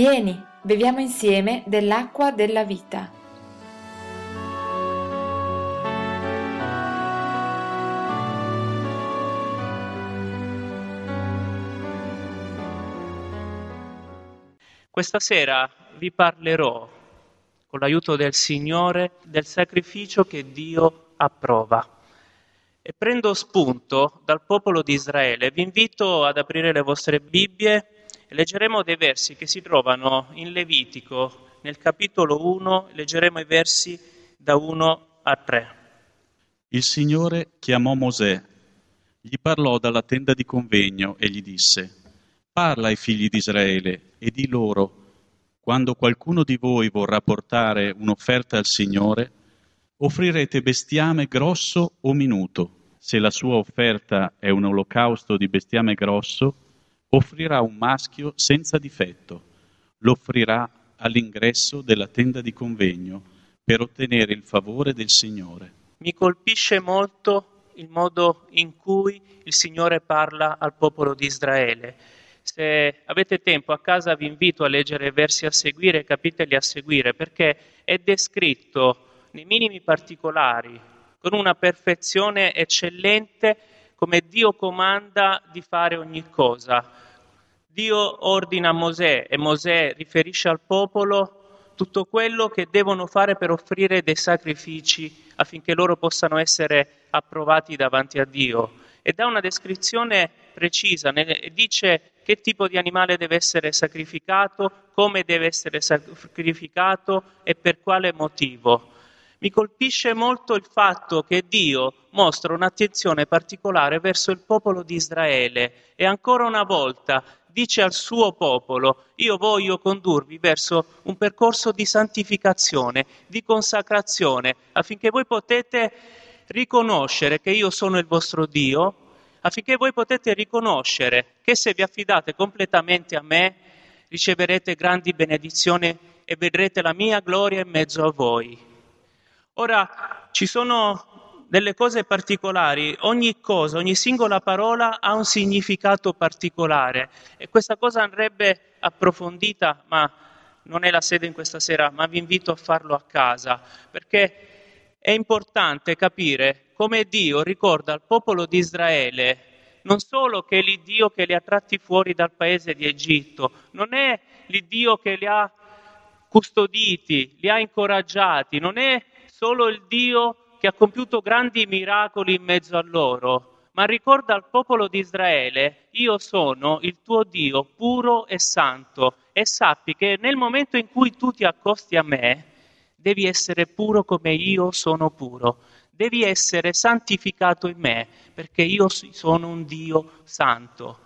Vieni, beviamo insieme dell'acqua della vita. Questa sera vi parlerò, con l'aiuto del Signore, del sacrificio che Dio approva. E prendo spunto dal popolo di Israele. Vi invito ad aprire le vostre Bibbie Leggeremo dei versi che si trovano in Levitico, nel capitolo 1, leggeremo i versi da 1 a 3. Il Signore chiamò Mosè, gli parlò dalla tenda di convegno e gli disse, Parla ai figli di Israele e di loro, quando qualcuno di voi vorrà portare un'offerta al Signore, offrirete bestiame grosso o minuto. Se la sua offerta è un olocausto di bestiame grosso, offrirà un maschio senza difetto, lo offrirà all'ingresso della tenda di convegno per ottenere il favore del Signore. Mi colpisce molto il modo in cui il Signore parla al popolo di Israele. Se avete tempo a casa vi invito a leggere i versi a seguire, capitoli a seguire, perché è descritto nei minimi particolari, con una perfezione eccellente, come Dio comanda di fare ogni cosa. Dio ordina a Mosè e Mosè riferisce al popolo tutto quello che devono fare per offrire dei sacrifici affinché loro possano essere approvati davanti a Dio. E dà una descrizione precisa, dice che tipo di animale deve essere sacrificato, come deve essere sacrificato e per quale motivo. Mi colpisce molto il fatto che Dio mostra un'attenzione particolare verso il popolo di Israele e ancora una volta dice al suo popolo, io voglio condurvi verso un percorso di santificazione, di consacrazione, affinché voi potete riconoscere che io sono il vostro Dio, affinché voi potete riconoscere che se vi affidate completamente a me, riceverete grandi benedizioni e vedrete la mia gloria in mezzo a voi. Ora, ci sono delle cose particolari, ogni cosa, ogni singola parola ha un significato particolare. E questa cosa andrebbe approfondita, ma non è la sede in questa sera, ma vi invito a farlo a casa, perché è importante capire come Dio ricorda al popolo di Israele non solo che è l'Iddio che li ha tratti fuori dal paese di Egitto, non è l'Iddio che li ha custoditi, li ha incoraggiati, non è solo il Dio che ha compiuto grandi miracoli in mezzo a loro, ma ricorda al popolo di Israele, io sono il tuo Dio puro e santo e sappi che nel momento in cui tu ti accosti a me, devi essere puro come io sono puro, devi essere santificato in me, perché io sono un Dio santo.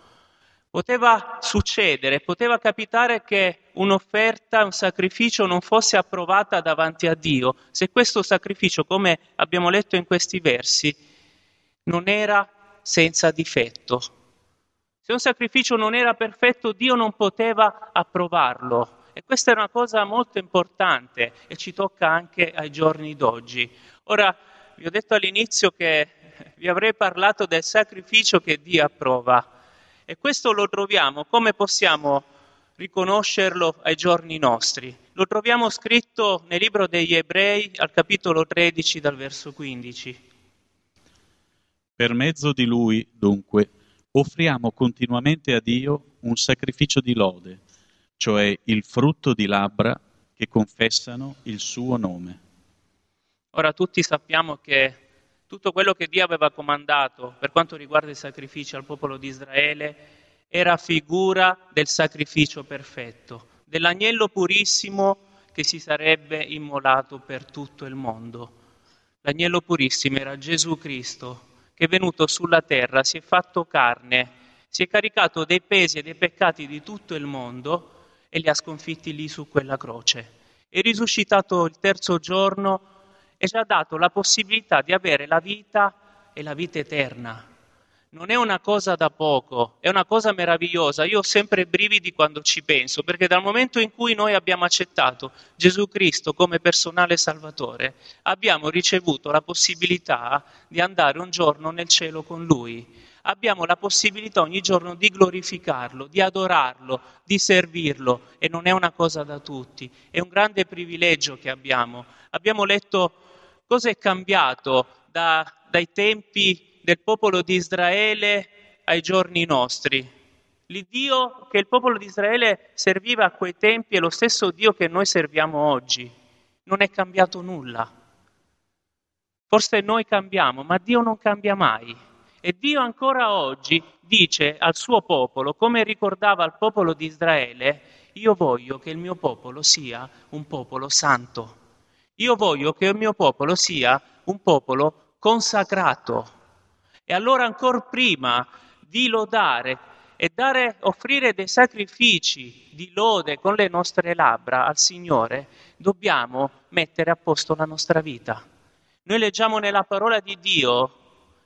Poteva succedere, poteva capitare che un'offerta, un sacrificio non fosse approvata davanti a Dio, se questo sacrificio, come abbiamo letto in questi versi, non era senza difetto. Se un sacrificio non era perfetto, Dio non poteva approvarlo. E questa è una cosa molto importante e ci tocca anche ai giorni d'oggi. Ora, vi ho detto all'inizio che vi avrei parlato del sacrificio che Dio approva. E questo lo troviamo, come possiamo riconoscerlo ai giorni nostri? Lo troviamo scritto nel libro degli Ebrei al capitolo 13 dal verso 15. Per mezzo di lui, dunque, offriamo continuamente a Dio un sacrificio di lode, cioè il frutto di labbra che confessano il suo nome. Ora tutti sappiamo che tutto quello che Dio aveva comandato per quanto riguarda i sacrifici al popolo di Israele era figura del sacrificio perfetto, dell'agnello purissimo che si sarebbe immolato per tutto il mondo. L'agnello purissimo era Gesù Cristo che è venuto sulla terra, si è fatto carne, si è caricato dei pesi e dei peccati di tutto il mondo e li ha sconfitti lì su quella croce. È risuscitato il terzo giorno e ci ha dato la possibilità di avere la vita e la vita eterna. Non è una cosa da poco, è una cosa meravigliosa. Io ho sempre brividi quando ci penso, perché dal momento in cui noi abbiamo accettato Gesù Cristo come personale salvatore, abbiamo ricevuto la possibilità di andare un giorno nel cielo con Lui. abbiamo la possibilità ogni giorno di glorificarlo, di adorarlo, di servirlo e non è una cosa da tutti, è un grande privilegio che abbiamo. Abbiamo letto cosa è cambiato da, dai tempi del popolo di Israele ai giorni nostri. L'Iddio che il popolo di Israele serviva a quei tempi è lo stesso Dio che noi serviamo oggi. Non è cambiato nulla. Forse noi cambiamo, ma Dio non cambia mai. E Dio ancora oggi dice al suo popolo, come ricordava al popolo di Israele, io voglio che il mio popolo sia un popolo santo. Io voglio che il mio popolo sia un popolo consacrato. E allora ancora prima di lodare e dare, offrire dei sacrifici di lode con le nostre labbra al Signore, dobbiamo mettere a posto la nostra vita. Noi leggiamo nella parola di Dio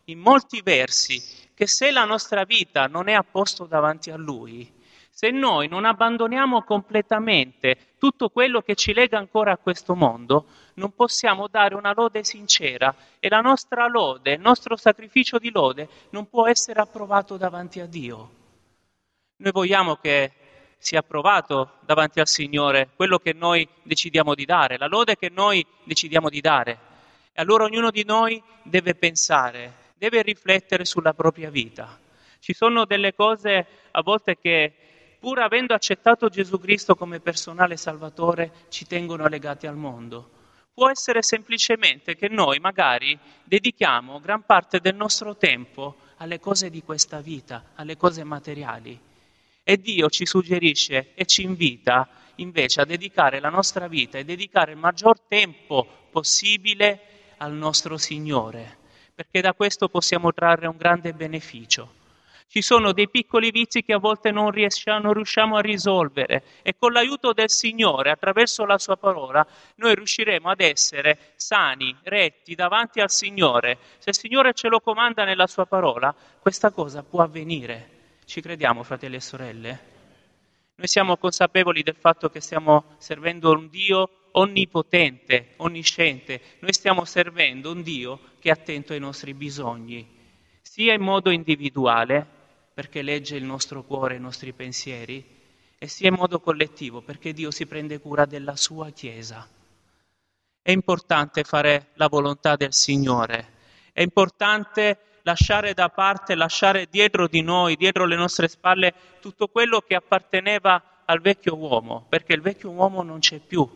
in molti versi che se la nostra vita non è a posto davanti a Lui, se noi non abbandoniamo completamente tutto quello che ci lega ancora a questo mondo, non possiamo dare una lode sincera e la nostra lode, il nostro sacrificio di lode non può essere approvato davanti a Dio. Noi vogliamo che sia approvato davanti al Signore quello che noi decidiamo di dare, la lode che noi decidiamo di dare. E allora ognuno di noi deve pensare, deve riflettere sulla propria vita. Ci sono delle cose a volte che, pur avendo accettato Gesù Cristo come personale salvatore, ci tengono legati al mondo. Può essere semplicemente che noi magari dedichiamo gran parte del nostro tempo alle cose di questa vita, alle cose materiali. E Dio ci suggerisce e ci invita invece a dedicare la nostra vita e dedicare il maggior tempo possibile al nostro Signore perché da questo possiamo trarre un grande beneficio. Ci sono dei piccoli vizi che a volte non riusciamo, non riusciamo a risolvere e con l'aiuto del Signore, attraverso la sua parola, noi riusciremo ad essere sani, retti davanti al Signore. Se il Signore ce lo comanda nella sua parola, questa cosa può avvenire. Ci crediamo, fratelli e sorelle? Noi siamo consapevoli del fatto che stiamo servendo un Dio onnipotente, onnisciente. Noi stiamo servendo un Dio che è attento ai nostri bisogni, sia in modo individuale, perché legge il nostro cuore, i nostri pensieri, e sia in modo collettivo, perché Dio si prende cura della sua Chiesa. È importante fare la volontà del Signore, è importante lasciare da parte, lasciare dietro di noi, dietro le nostre spalle, tutto quello che apparteneva al vecchio uomo, perché il vecchio uomo non c'è più,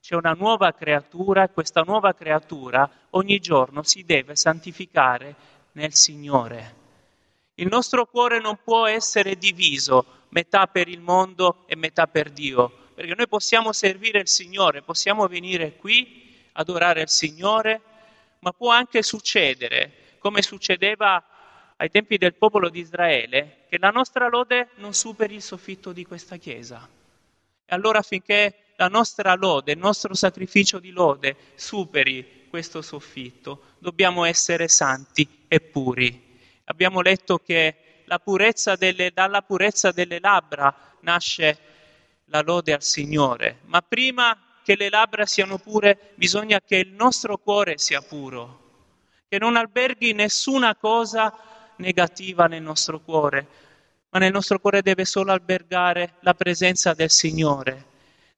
c'è una nuova creatura e questa nuova creatura ogni giorno si deve santificare nel Signore. Il nostro cuore non può essere diviso metà per il mondo e metà per Dio, perché noi possiamo servire il Signore, possiamo venire qui, adorare il Signore, ma può anche succedere, come succedeva ai tempi del popolo di Israele, che la nostra lode non superi il soffitto di questa Chiesa. E allora affinché la nostra lode, il nostro sacrificio di lode superi questo soffitto, dobbiamo essere santi e puri. Abbiamo letto che la purezza delle, dalla purezza delle labbra nasce la lode al Signore, ma prima che le labbra siano pure bisogna che il nostro cuore sia puro, che non alberghi nessuna cosa negativa nel nostro cuore, ma nel nostro cuore deve solo albergare la presenza del Signore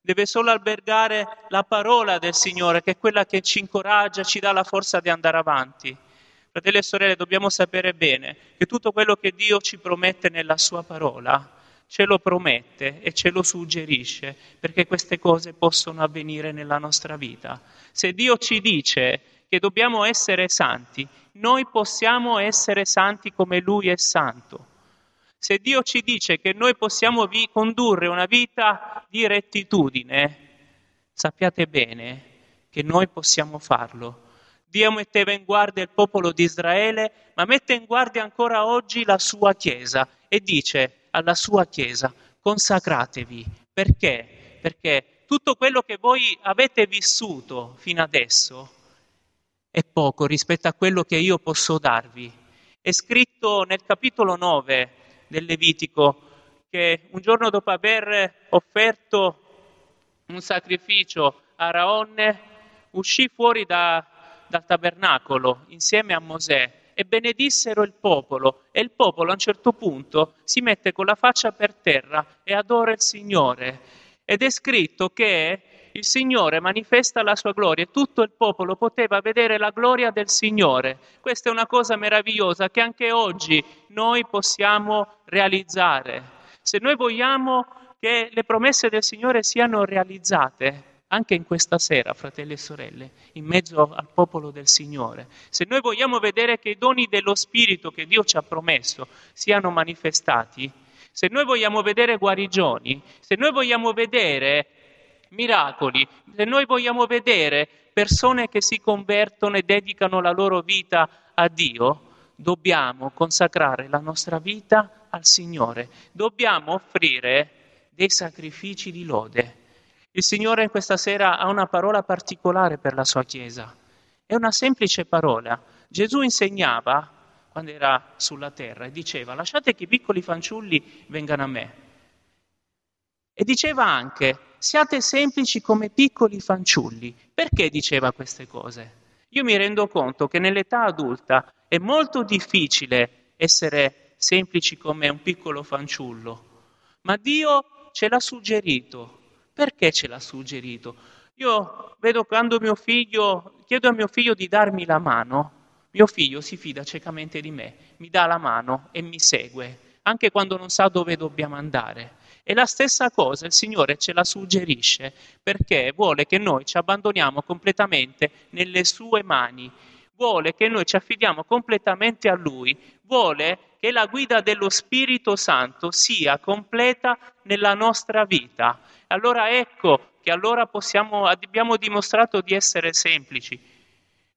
deve solo albergare la parola del Signore, che è quella che ci incoraggia, ci dà la forza di andare avanti. Fratelli e sorelle, dobbiamo sapere bene che tutto quello che Dio ci promette nella sua parola, ce lo promette e ce lo suggerisce, perché queste cose possono avvenire nella nostra vita. Se Dio ci dice che dobbiamo essere santi, noi possiamo essere santi come Lui è santo. Se Dio ci dice che noi possiamo vi- condurre una vita di rettitudine, sappiate bene che noi possiamo farlo. Dio metteva in guardia il popolo di Israele, ma mette in guardia ancora oggi la sua Chiesa e dice alla sua Chiesa, consacratevi. Perché? Perché tutto quello che voi avete vissuto fino adesso è poco rispetto a quello che io posso darvi. È scritto nel capitolo 9 del Levitico che un giorno dopo aver offerto un sacrificio a Raonne uscì fuori da, dal tabernacolo insieme a Mosè e benedissero il popolo e il popolo a un certo punto si mette con la faccia per terra e adora il Signore. Ed è scritto che il Signore manifesta la sua gloria e tutto il popolo poteva vedere la gloria del Signore. Questa è una cosa meravigliosa che anche oggi noi possiamo realizzare. Se noi vogliamo che le promesse del Signore siano realizzate, anche in questa sera, fratelli e sorelle, in mezzo al popolo del Signore. Se noi vogliamo vedere che i doni dello Spirito che Dio ci ha promesso siano manifestati, se noi vogliamo vedere guarigioni, se noi vogliamo vedere miracoli, se noi vogliamo vedere persone che si convertono e dedicano la loro vita a Dio, dobbiamo consacrare la nostra vita al Signore, dobbiamo offrire dei sacrifici di lode. Il Signore questa sera ha una parola particolare per la sua Chiesa. È una semplice parola. Gesù insegnava quando era sulla terra e diceva lasciate che i piccoli fanciulli vengano a me. E diceva anche siate semplici come piccoli fanciulli. Perché diceva queste cose? Io mi rendo conto che nell'età adulta è molto difficile essere semplici come un piccolo fanciullo, ma Dio ce l'ha suggerito perché ce l'ha suggerito? Io vedo quando mio figlio, chiedo a mio figlio di darmi la mano, mio figlio si fida ciecamente di me, mi dà la mano e mi segue, anche quando non sa dove dobbiamo andare. E la stessa cosa il Signore ce la suggerisce perché vuole che noi ci abbandoniamo completamente nelle sue mani, vuole che noi ci affidiamo completamente a Lui, vuole che la guida dello Spirito Santo sia completa nella nostra vita. Allora ecco che allora possiamo, abbiamo dimostrato di essere semplici,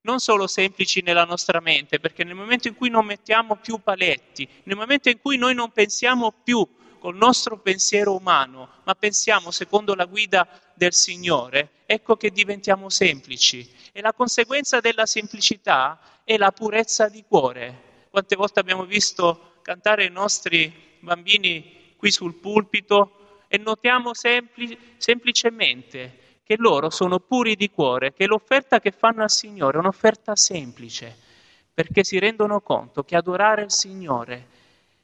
non solo semplici nella nostra mente, perché nel momento in cui non mettiamo più paletti, nel momento in cui noi non pensiamo più col nostro pensiero umano, ma pensiamo secondo la guida del Signore, ecco che diventiamo semplici. E la conseguenza della semplicità è la purezza di cuore. Quante volte abbiamo visto cantare i nostri bambini qui sul pulpito e notiamo sempli- semplicemente che loro sono puri di cuore, che l'offerta che fanno al Signore è un'offerta semplice, perché si rendono conto che adorare il Signore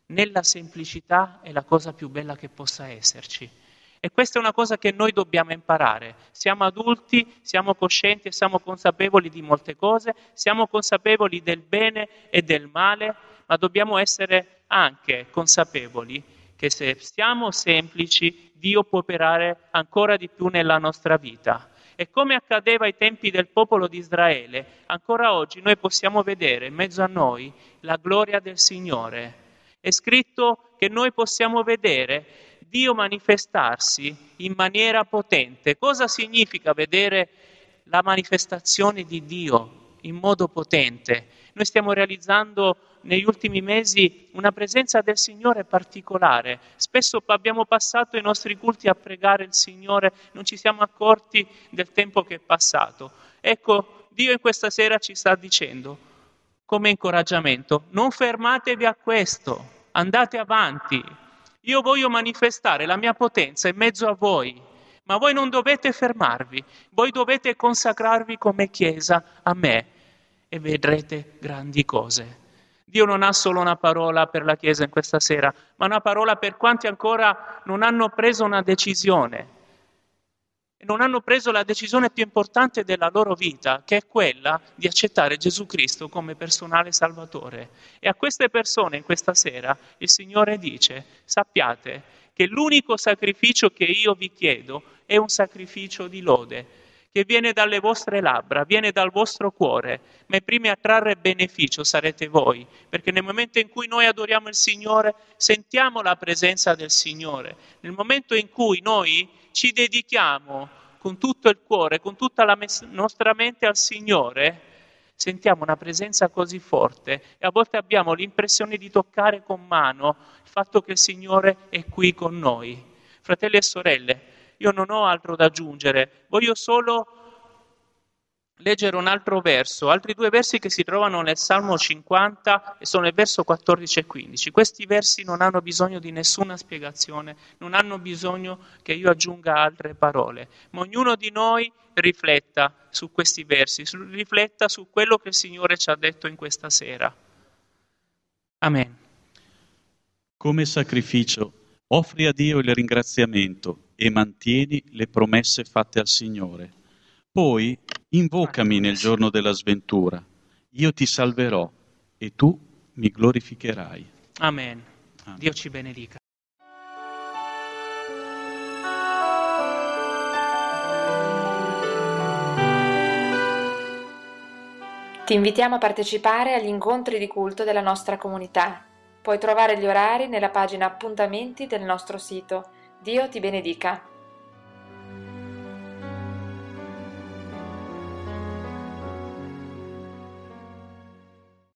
nella semplicità è la cosa più bella che possa esserci. E questa è una cosa che noi dobbiamo imparare. Siamo adulti, siamo coscienti e siamo consapevoli di molte cose, siamo consapevoli del bene e del male, ma dobbiamo essere anche consapevoli che se siamo semplici, Dio può operare ancora di più nella nostra vita. E come accadeva ai tempi del popolo di Israele, ancora oggi noi possiamo vedere in mezzo a noi la gloria del Signore. È scritto che noi possiamo vedere Dio manifestarsi in maniera potente. Cosa significa vedere la manifestazione di Dio in modo potente? Noi stiamo realizzando negli ultimi mesi una presenza del Signore particolare. Spesso abbiamo passato i nostri culti a pregare il Signore, non ci siamo accorti del tempo che è passato. Ecco, Dio in questa sera ci sta dicendo, come incoraggiamento, non fermatevi a questo, andate avanti. Io voglio manifestare la mia potenza in mezzo a voi, ma voi non dovete fermarvi, voi dovete consacrarvi come Chiesa a me e vedrete grandi cose. Dio non ha solo una parola per la Chiesa in questa sera, ma una parola per quanti ancora non hanno preso una decisione. Non hanno preso la decisione più importante della loro vita, che è quella di accettare Gesù Cristo come personale Salvatore. E a queste persone in questa sera il Signore dice, sappiate che l'unico sacrificio che io vi chiedo è un sacrificio di lode che viene dalle vostre labbra, viene dal vostro cuore, ma i primi a trarre beneficio sarete voi, perché nel momento in cui noi adoriamo il Signore, sentiamo la presenza del Signore. Nel momento in cui noi ci dedichiamo con tutto il cuore, con tutta la mes- nostra mente al Signore, sentiamo una presenza così forte e a volte abbiamo l'impressione di toccare con mano il fatto che il Signore è qui con noi. Fratelli e sorelle, io non ho altro da aggiungere, voglio solo leggere un altro verso, altri due versi che si trovano nel Salmo 50 e sono il verso 14 e 15. Questi versi non hanno bisogno di nessuna spiegazione, non hanno bisogno che io aggiunga altre parole, ma ognuno di noi rifletta su questi versi, rifletta su quello che il Signore ci ha detto in questa sera. Amen. Come sacrificio, offri a Dio il ringraziamento e mantieni le promesse fatte al Signore. Poi invocami nel giorno della sventura. Io ti salverò e tu mi glorificherai. Amen. Amen. Dio ci benedica. Ti invitiamo a partecipare agli incontri di culto della nostra comunità. Puoi trovare gli orari nella pagina appuntamenti del nostro sito. Dio ti benedica.